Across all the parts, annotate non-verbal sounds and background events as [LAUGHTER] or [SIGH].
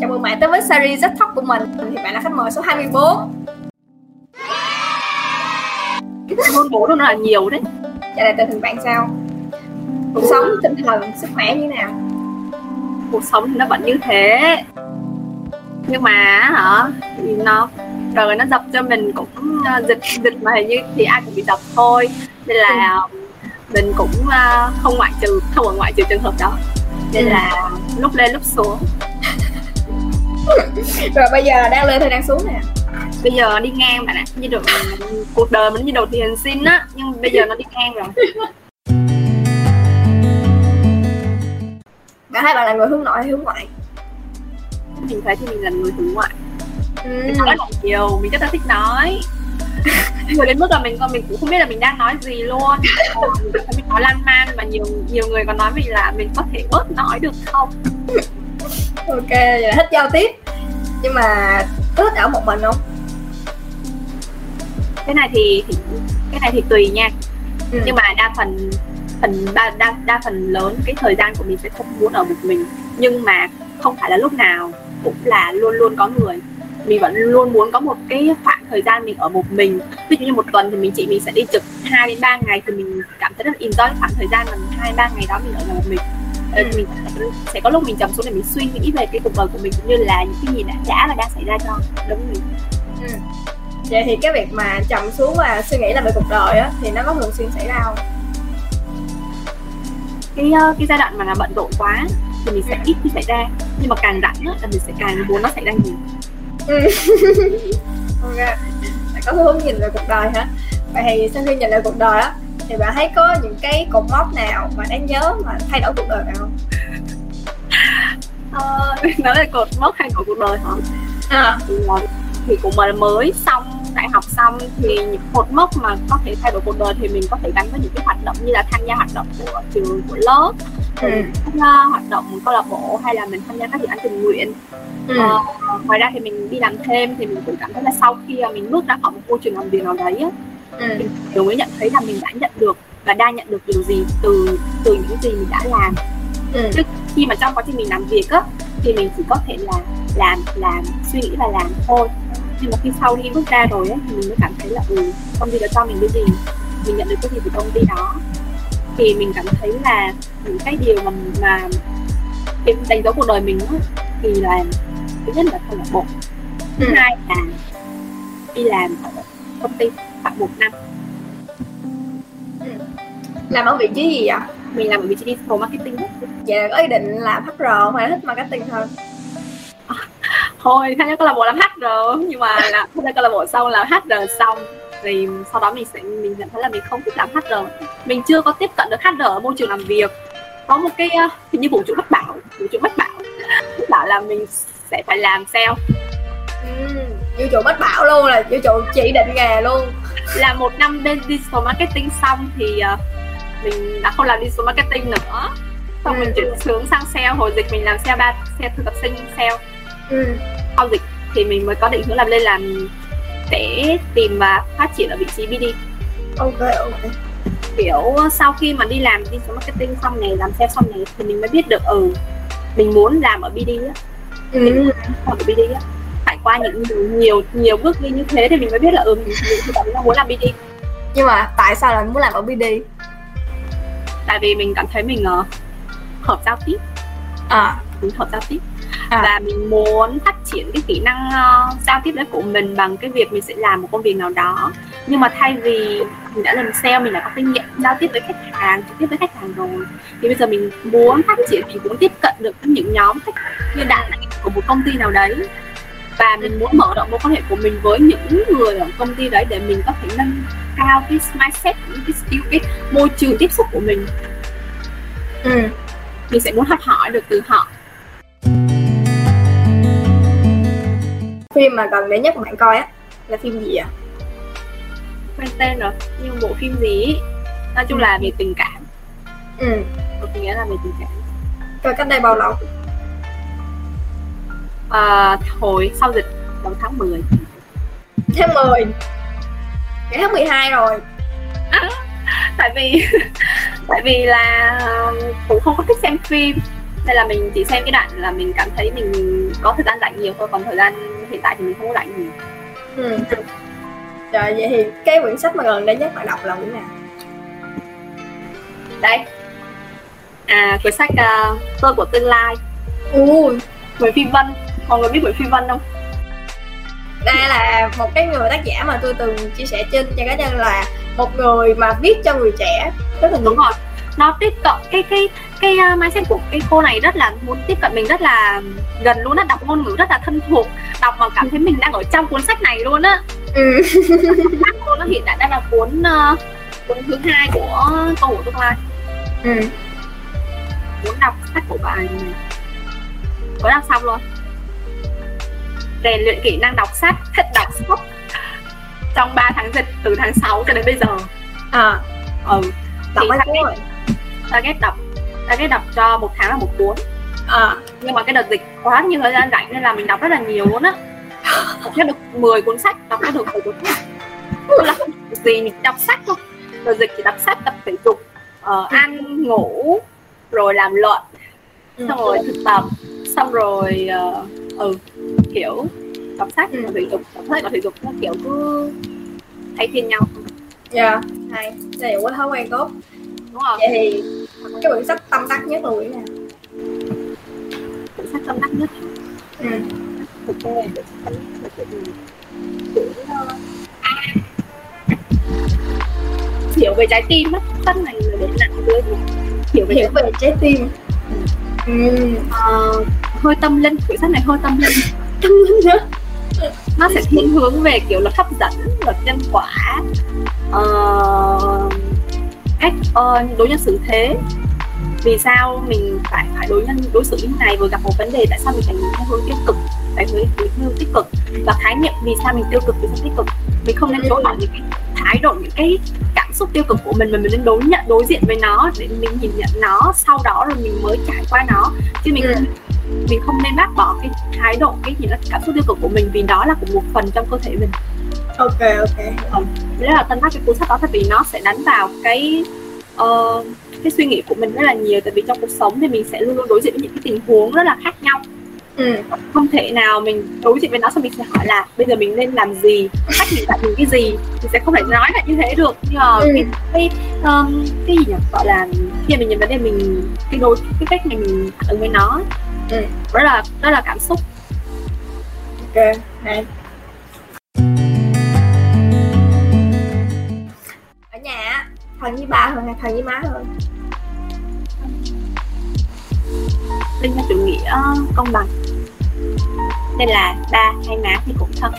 Chào mừng bạn tới với series rất Talk của mình Thì bạn là khách mời số 24 Môn bố nó là nhiều đấy Chào lại tình hình bạn sao? Cuộc sống, tinh thần, sức khỏe như thế nào? Cuộc sống thì nó vẫn như thế Nhưng mà hả thì nó trời nó dập cho mình cũng uh, dịch dịch mà hình như thì ai cũng bị dập thôi nên là ừ. mình cũng uh, không ngoại trừ không ngoại trừ trường hợp đó nên ừ. là lúc lên lúc xuống rồi bây giờ đang lên hay đang xuống nè? Bây giờ đi ngang bạn ạ. Như được cuộc đời mình như đầu tiên xin á nhưng bây giờ nó đi ngang rồi. Bạn thấy bạn là người hướng nội hay hướng ngoại? Mình thấy thì mình là người hướng ngoại. Ừ. mình nói là nhiều mình rất là thích nói. Rồi đến mức là mình còn mình cũng không biết là mình đang nói gì luôn. Mình, mình nói lan man và nhiều nhiều người còn nói mình là mình có thể bớt nói được không ok vậy thích giao tiếp. Nhưng mà có thích ở một mình không? Cái này thì, thì cái này thì tùy nha. Ừ. nhưng mà đa phần phần đa, đa đa phần lớn cái thời gian của mình sẽ không muốn ở một mình. Nhưng mà không phải là lúc nào cũng là luôn luôn có người. Mình vẫn luôn muốn có một cái khoảng thời gian mình ở một mình. Ví dụ như một tuần thì mình chị mình sẽ đi trực 2 đến 3 ngày thì mình cảm thấy rất enjoy khoảng thời gian mà hai ba ngày đó mình ở nhà một mình. Mình sẽ có lúc mình trầm xuống để mình suy nghĩ về cái cuộc đời của mình cũng như là những cái gì đã đã và đang xảy ra cho đúng mình ừ. vậy thì cái việc mà trầm xuống và suy nghĩ là về cuộc đời á thì nó có thường xuyên xảy ra không cái ờ, cái giai đoạn mà là bận rộn quá thì mình sẽ ừ. ít khi xảy ra nhưng mà càng rảnh á là mình sẽ càng muốn nó xảy ra nhiều ừ. [LAUGHS] ok có hướng nhìn về cuộc đời hả vậy thì sau khi nhìn lại cuộc đời á thì bạn thấy có những cái cột mốc nào mà đáng nhớ mà thay đổi cuộc đời bạn không [LAUGHS] ờ, nói là cột mốc thay đổi cuộc đời hả à. thì, thì cũng mà mới xong đại học xong thì những cột mốc mà có thể thay đổi cuộc đời thì mình có thể gắn với những cái hoạt động như là tham gia hoạt động của trường của lớp ừ. tham gia hoạt động câu lạc bộ hay là mình tham gia các dự án tình nguyện ừ. ờ, ngoài ra thì mình đi làm thêm thì mình cũng cảm thấy là sau khi mình bước ra khỏi một môi trường làm việc nào đấy á, ừ. thì mình mới nhận thấy là mình đã nhận được và đang nhận được điều gì từ từ những gì mình đã làm ừ. chứ khi mà trong quá trình mình làm việc á thì mình chỉ có thể là làm làm suy nghĩ và làm thôi nhưng mà khi sau khi bước ra rồi á thì mình mới cảm thấy là ừ công ty đã cho mình cái gì mình nhận được cái gì từ công ty đó thì mình cảm thấy là những cái điều mà mà cái đánh dấu cuộc đời mình á thì là thứ nhất là câu lạc bộ thứ ừ. hai là đi làm ở công ty khoảng một năm. Ừ. làm ở vị trí gì vậy? Mình làm ở vị trí digital marketing vậy là dạ, có ý định làm HR hay là thích marketing hơn. [LAUGHS] Thôi tham gia câu lạc bộ làm HR nhưng mà là tham gia câu lạc bộ xong là HR xong thì sau đó mình sẽ mình nhận thấy là mình không thích làm HR mình chưa có tiếp cận được HR ở môi trường làm việc. Có một cái ờ, hình như vũ trụ bất bảo vũ trụ bất bảo. Bảo là mình sẽ phải làm sale. Ừ, vũ trụ bất bảo luôn là vũ trụ chỉ định nghề luôn là một năm bên digital marketing xong thì uh, mình đã không làm digital marketing nữa xong ừ. mình chuyển hướng sang sale hồi dịch mình làm sale ba sale thực tập sinh sale ừ. sau dịch thì mình mới có định hướng làm lên làm sẽ tìm và phát triển ở vị trí BD ok ok kiểu sau khi mà đi làm digital marketing xong này làm sale xong này thì mình mới biết được ừ mình muốn làm ở BD á ừ. mình muốn làm ở BD á qua những nhiều nhiều bước đi như thế thì mình mới biết là ừ mình, mình muốn làm BD nhưng mà tại sao lại muốn làm ở BD tại vì mình cảm thấy mình uh, hợp giao tiếp. À. Mình hợp giao tiếp. À. và mình muốn phát triển cái kỹ năng uh, giao tiếp đấy của mình bằng cái việc mình sẽ làm một công việc nào đó. Nhưng mà thay vì mình đã làm sale mình đã có kinh nghiệm giao tiếp với khách hàng trực tiếp với khách hàng rồi thì bây giờ mình muốn phát triển mình cũng tiếp cận được những nhóm khách như đại của một công ty nào đấy và mình muốn mở rộng mối quan hệ của mình với những người ở công ty đấy để mình có thể nâng cao cái mindset cái skill cái môi trường tiếp xúc của mình. Ừ. mình sẽ muốn học hỏi được từ họ. Phim mà gần đây nhất bạn coi á là phim gì ạ? À? quên tên rồi nhưng bộ phim gì nói chung là về tình cảm. Ừ. Một nghĩa là về tình cảm. Coi cách đây bao lâu à, hồi sau dịch đầu tháng 10 tháng 10 cái tháng 12 rồi. [LAUGHS] Tại vì [LAUGHS] tại vì là cũng không có thích xem phim. Nên là mình chỉ xem cái đoạn là mình cảm thấy mình có thời gian rảnh nhiều thôi còn thời gian hiện tại thì mình không có rảnh nhiều. Ừ. rồi vậy thì cái quyển sách mà gần đây nhất bạn đọc là quyển nào? Đây. À quyển sách uh, tôi của tương lai. Ui. Nguyễn Phi Vân mọi người biết Nguyễn Phi Vân không? Đây là một cái người tác giả mà tôi từng chia sẻ trên trang cá nhân là một người mà viết cho người trẻ. Rất là đúng rồi. Nó tiếp cận cái cái cái uh, mindset của cái cô này rất là muốn tiếp cận mình rất là gần luôn á đọc ngôn ngữ rất là thân thuộc đọc mà cảm thấy mình đang ở trong cuốn sách này luôn á. Ừ. cô nó hiện tại đang là cuốn uh, cuốn thứ hai của câu của tương lai. Ừ. muốn đọc sách của bà này mới đọc xong luôn rèn luyện kỹ năng đọc sách thích đọc sách. Trong 3 tháng dịch từ tháng 6 cho đến bây giờ. À. Ừ. Đọc mấy cuốn rồi target đọc target đọc cho một tháng là một cuốn. À. nhưng mà cái đợt dịch quá nhiều thời gian rảnh nên là mình đọc rất là nhiều luôn á. Đọc hết được 10 cuốn sách đọc hết được 10 cuốn sách. Là không gì mình đọc sách thôi đợt dịch chỉ đọc sách tập thể dục uh, ăn ngủ rồi làm luận. Ừ. xong rồi thực tập. Xong rồi uh, ừ kiểu đọc sách ừ. thể dục đọc sách và thể dục nó kiểu cứ thay phiên nhau. Dạ. Yeah, hay. Đây là thói quen tốt. Đúng rồi. Vậy thì cái quyển sách tâm đắc nhất là quyển nào? Quyển sách tâm đắc nhất. Ừ. thực hiểu về trái tim á. Này là để nặng dưới hiểu về, hiểu về trái tim. Ừ. Uh, hơi tâm linh. Quyển sách này hơi tâm linh nó sẽ thiên hướng về kiểu là hấp dẫn luật nhân quả. Uh, cách uh, đối nhân xử thế. Vì sao mình phải phải đối nhân đối xử như này? Vừa gặp một vấn đề tại sao mình phải nhìn theo hướng tiêu cực? Phải hướng hướng tích cực. Và khái niệm vì sao mình tiêu cực vì sao tích cực? Mình không nên chối bỏ những cái thái độ những cái cảm xúc tiêu cực của mình mà mình nên đối nhận đối diện với nó để mình nhìn nhận nó. Sau đó rồi mình mới trải qua nó. Chứ mình ừ mình không nên bác bỏ cái thái độ cái gì đó cảm xúc tiêu cực của mình vì đó là của một phần trong cơ thể mình ok ok ừ. đấy là tân tác cái cuốn sách đó tại vì nó sẽ đánh vào cái uh, cái suy nghĩ của mình rất là nhiều tại vì trong cuộc sống thì mình sẽ luôn luôn đối diện với những cái tình huống rất là khác nhau ừ. không thể nào mình đối diện với nó xong mình sẽ hỏi là bây giờ mình nên làm gì cách mình tại mình cái gì thì sẽ không thể nói lại như thế được nhưng mà ừ. cái cái, um, cái gì nhỉ gọi là khi mình nhìn vấn đề mình cái đối cái cách mình ứng với nó ừ. rất là rất là cảm xúc. Ok hay ở nhà thần với ba hơn hay thần với má hơn? Linh chủ nghĩa công bằng. Nên là ba hay má thì cũng thân.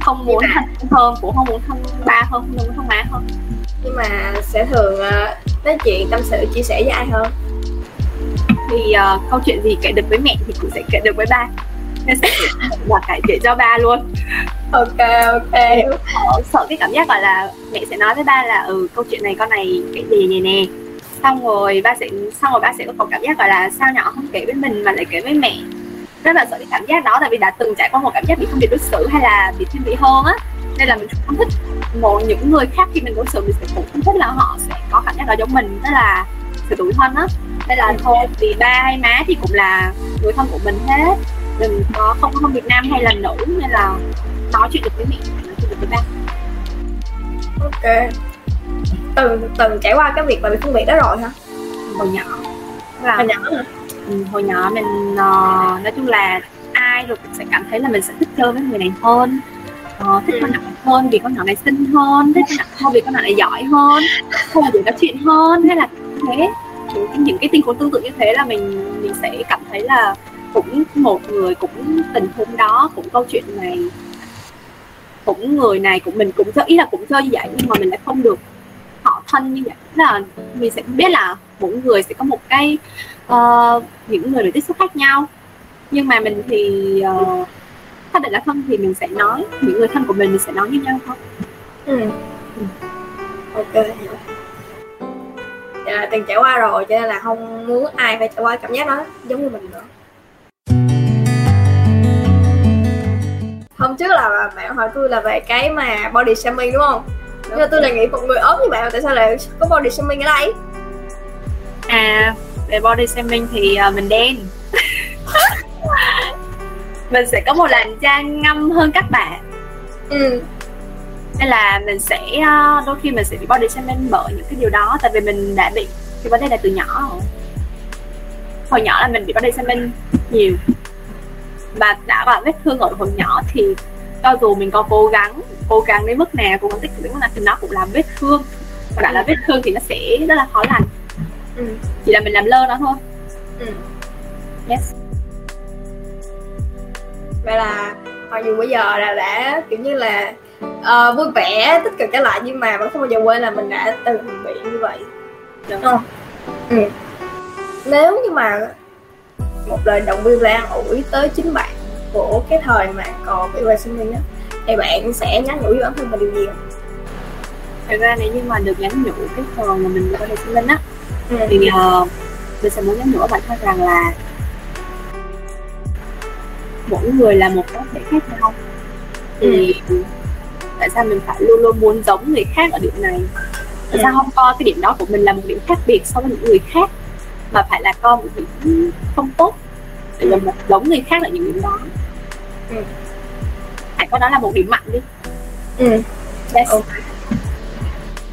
Không muốn thân hơn cũng không muốn thân ba hơn không muốn thân má hơn. Nhưng mà sẽ thường uh, nói chuyện tâm sự chia sẻ với ai hơn thì uh, câu chuyện gì kể được với mẹ thì cũng sẽ kể được với ba. Nên sẽ là cải kể cho ba luôn. Ok ok. Sợ, sợ cái cảm giác gọi là mẹ sẽ nói với ba là ừ câu chuyện này con này cái gì này nè. Xong rồi ba sẽ xong rồi ba sẽ có cảm giác gọi là sao nhỏ không kể với mình mà lại kể với mẹ. Rất là sợ cái cảm giác đó tại vì đã từng trải qua một cảm giác bị không bị đối xử hay là bị thiên vị hơn á. Nên là mình không thích một những người khác khi mình đối xử mình sẽ cũng không thích là họ sẽ có cảm giác đó giống mình tức là sự tủi thân á nên là thôi vì ba hay má thì cũng là người thân của mình hết. Đừng có không không Việt Nam hay là nữ nên là nói chuyện được với mẹ nói chuyện được với ba. Ok. Từng từng trải qua cái việc mà bị phân biệt đó rồi hả? Hồi nhỏ. Là hồi nhỏ hả? Ừ, hồi nhỏ mình uh, nói chung là ai rồi cũng sẽ cảm thấy là mình sẽ thích chơi với người này hơn. Uh, thích ừ. con nhỏ hơn vì con nhỏ này xinh hơn thích con nhỏ hơn vì con nhỏ này giỏi hơn không để nói chuyện hơn hay là thế những, cái tình huống tương tự như thế là mình mình sẽ cảm thấy là cũng một người cũng tình huống đó cũng câu chuyện này cũng người này cũng mình cũng chơi ý là cũng chơi như vậy nhưng mà mình lại không được họ thân như vậy. Là mình sẽ biết là mỗi người sẽ có một cái uh, những người được tiếp xúc khác nhau. Nhưng mà mình thì uh, xác định là thân thì mình sẽ nói những người thân của mình mình sẽ nói với nhau thôi. Ừ. ừ. ok dạ, từng trải qua rồi cho nên là không muốn ai phải trải qua cảm giác đó giống như mình nữa. Hôm trước là bạn hỏi tôi là về cái mà body shaming đúng không? Nhưng mà tôi lại nghĩ một người ốm như bạn tại sao lại có body shaming ở đây? À về body shaming thì uh, mình đen. [LAUGHS] Mình sẽ có một làn da ngâm hơn các bạn. Ừ. nên là mình sẽ uh, đôi khi mình sẽ bị body shaming bởi những cái điều đó tại vì mình đã bị cái vấn đề này từ nhỏ rồi. Hồi nhỏ là mình bị body shaming nhiều. Và đã gọi vết thương ở hồi nhỏ thì cho dù mình có cố gắng cố gắng đến mức nào cố gắng tích cực đến mức nào thì nó cũng là vết thương. Và đã là vết thương thì nó sẽ rất là khó lành. Ừ. chỉ là mình làm lơ nó thôi. Ừ. yes. Vậy là mặc dù bây giờ là đã kiểu như là uh, vui vẻ tích cực trở lại nhưng mà vẫn không bao giờ quên là mình đã từng bị như vậy đúng không ừ. nếu như mà một lời động viên an ủi tới chính bạn của cái thời mà còn bị hoài sinh viên á thì bạn sẽ nhắn nhủ với bản thân mình điều gì? Thật ra nếu như mà được nhắn nhủ cái phần mà mình hoài sinh viên á ừ. thì uh, mình sẽ muốn nhắn nhủ bản thân rằng là mỗi người là một cá thể khác nhau thì ừ. Tại sao mình phải luôn luôn muốn giống người khác ở điểm này tại sao ừ. không coi cái điểm đó của mình là một điểm khác biệt so với những người khác mà phải là coi một điểm không tốt để là một giống người khác là những điểm đó ừ. hãy coi đó là một điểm mạnh đi ừ. Yes. Okay.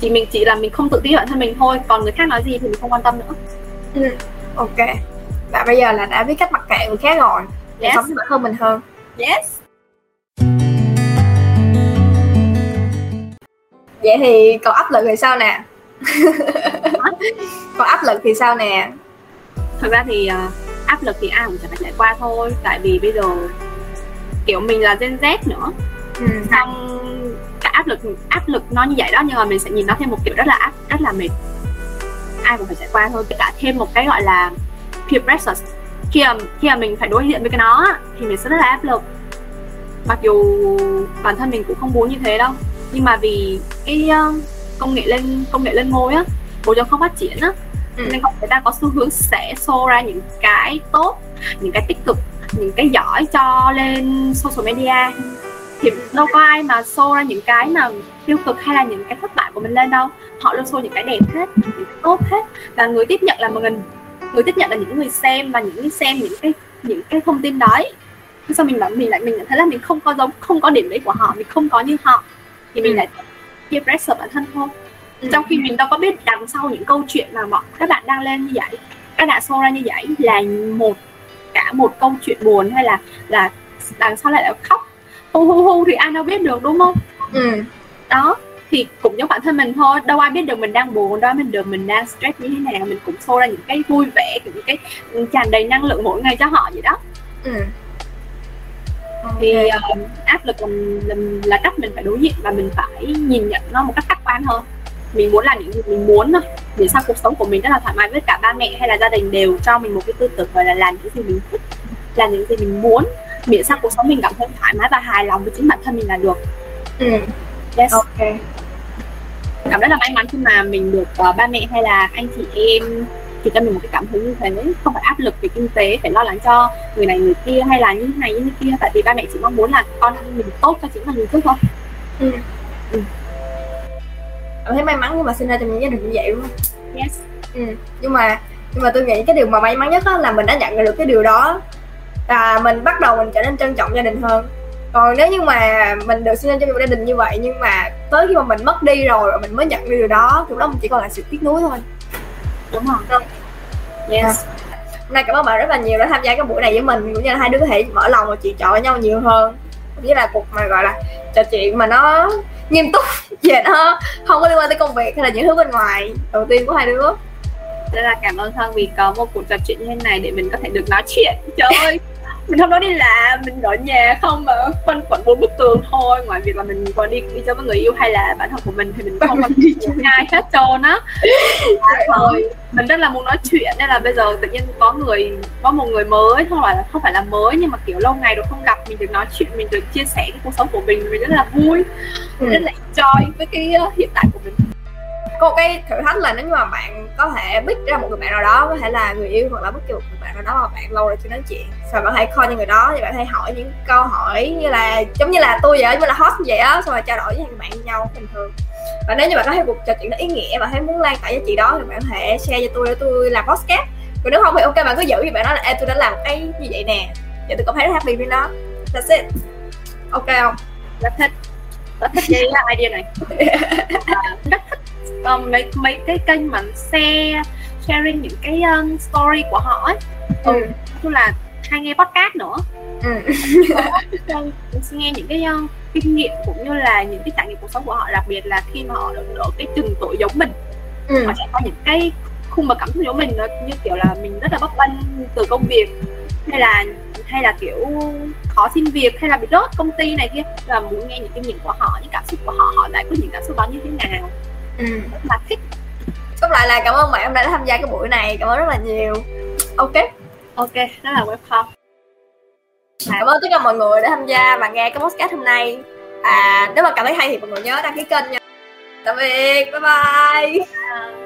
chỉ mình chỉ là mình không tự tin bản thân mình thôi còn người khác nói gì thì mình không quan tâm nữa ừ. ok và bây giờ là đã biết cách mặc kệ người khác rồi yes. sống bản thân mình hơn yes vậy thì còn áp lực thì sao nè? [LAUGHS] Còn áp lực thì sao nè? Thật ra thì uh, áp lực thì ai cũng sẽ phải trải qua thôi. Tại vì bây giờ kiểu mình là Gen Z nữa. Ừ. xong cả áp lực áp lực nó như vậy đó nhưng mà mình sẽ nhìn nó thêm một kiểu rất là áp rất là mệt. Ai cũng phải trải qua thôi. Cả thêm một cái gọi là peer pressure. Khi mà khi mà mình phải đối diện với cái nó thì mình sẽ rất là áp lực. Mặc dù bản thân mình cũng không muốn như thế đâu. Nhưng mà vì cái uh, công nghệ lên công nghệ lên ngôi á bộ cho không phát triển á. Ừ. nên người ta có xu hướng sẽ show ra những cái tốt những cái tích cực những cái giỏi cho lên social media. Thì đâu có ai mà show ra những cái mà tiêu cực hay là những cái thất bại của mình lên đâu. Họ luôn show những cái đẹp hết những cái tốt hết. Và người tiếp nhận là một người người tiếp nhận là những người xem và những người xem những cái những cái thông tin đấy. Sau mình bảo mình lại mình thấy là mình không có giống không có điểm đấy của họ mình không có như họ. Thì mình ừ. lại chia pressure bản thân thôi ừ. trong khi mình đâu có biết đằng sau những câu chuyện mà mọi các bạn đang lên như vậy các bạn show ra như vậy là một cả một câu chuyện buồn hay là là đằng sau lại là khóc hu hu hu thì ai đâu biết được đúng không ừ. đó thì cũng giống bản thân mình thôi đâu ai biết được mình đang buồn đâu ai biết được mình đang stress như thế nào mình cũng show ra những cái vui vẻ những cái tràn đầy năng lượng mỗi ngày cho họ vậy đó ừ. Thì uh, áp lực là, là, là cách mình phải đối diện và mình phải nhìn nhận nó một cách khách quan hơn. Mình muốn làm những gì mình muốn thôi để sao cuộc sống của mình rất là thoải mái với cả ba mẹ hay là gia đình đều cho mình một cái tư tưởng gọi là làm những gì mình thích làm những gì mình muốn miễn sao cuộc sống mình cảm thấy thoải mái và hài lòng với chính bản thân mình là được. Ừ. yes. Ok. Cảm rất là may mắn khi mà mình được uh, ba mẹ hay là anh chị em thì cho mình một cái cảm hứng như thế không phải áp lực về kinh tế phải lo lắng cho người này người kia hay là như này như kia. Tại vì ba mẹ chỉ mong muốn là con mình tốt cho chính mình trước thôi. Ừ. ừ. Cảm thấy may mắn nhưng mà sinh ra trong những gia đình như vậy đúng không? Yes. Ừ. nhưng mà nhưng mà tôi nghĩ cái điều mà may mắn nhất đó là mình đã nhận được cái điều đó và mình bắt đầu mình trở nên trân trọng gia đình hơn. Còn nếu như mà mình được sinh ra trong một gia đình như vậy nhưng mà tới khi mà mình mất đi rồi mình mới nhận được điều đó thì đó mình chỉ còn là sự tiếc nuối thôi đúng không yes. Hôm nay cảm ơn bạn rất là nhiều đã tham gia cái buổi này với mình cũng như là hai đứa có thể mở lòng và chuyện trò với nhau nhiều hơn. Như là cuộc mà gọi là trò chuyện mà nó nghiêm túc [LAUGHS] về nó không có liên quan tới công việc hay là những thứ bên ngoài. Đầu tiên của hai đứa. Rất là cảm ơn thân vì có một cuộc trò chuyện như thế này để mình có thể được nói chuyện. Trời ơi [LAUGHS] mình không nói đi làm mình ở nhà không mà quanh quẩn bốn bức tường thôi. Ngoài việc là mình còn đi đi chơi với người yêu hay là bản thân của mình thì mình không có đi [LAUGHS] chung ai hết trơn á. Thôi mình rất là muốn nói chuyện nên là bây giờ tự nhiên có người có một người mới không phải là không phải là mới nhưng mà kiểu lâu ngày rồi không gặp mình được nói chuyện mình được chia sẻ cái cuộc sống của mình mình rất là vui ừ. rất là enjoy với cái uh, hiện tại của mình có một cái thử thách là nếu như mà bạn có thể biết ra một người bạn nào đó có thể là người yêu hoặc là bất kỳ một người bạn nào đó mà bạn lâu rồi chưa nói chuyện. Xong bạn hãy coi như người đó thì bạn hãy hỏi những câu hỏi như là giống như là tôi vậy như là host vậy á xong rồi trao đổi với người bạn nhau bình thường. Và nếu như bạn có thấy cuộc trò chuyện nó ý nghĩa và thấy muốn lan tỏa giá trị đó thì bạn có thể share cho tôi để tôi làm podcast. Còn nếu không thì ok bạn cứ giữ thì bạn nói là Ê, tôi đã làm cái như vậy nè? Và tôi cảm thấy rất happy với nó. That's it. Ok không? Rất thích rất thích cái idea này. À, [LAUGHS] rất thích um, mấy mấy cái kênh mà share sharing những cái um, story của họ ấy ừ. ừ. là hay nghe podcast nữa ừ. [LAUGHS] nghe những cái um, kinh nghiệm cũng như là những cái trải nghiệm cuộc sống của họ đặc biệt là khi mà họ được ở cái chừng tuổi giống mình ừ. họ sẽ có những cái khung bậc cảm xúc giống mình nó như kiểu là mình rất là bấp bênh từ công việc hay là hay là kiểu khó xin việc hay là bị rớt công ty này kia là muốn nghe những kinh nghiệm của họ những cảm xúc của họ họ giải quyết những cảm xúc đó như thế nào ừ. là thích Tóm lại là cảm ơn bạn đã tham gia cái buổi này Cảm ơn rất là nhiều. Ok. Ok, rất là welcome. Cảm ơn tất cả mọi người đã tham gia và nghe cái podcast hôm nay. À, Nếu mà cảm thấy hay thì mọi người nhớ đăng ký kênh nha. Tạm biệt, bye, bye.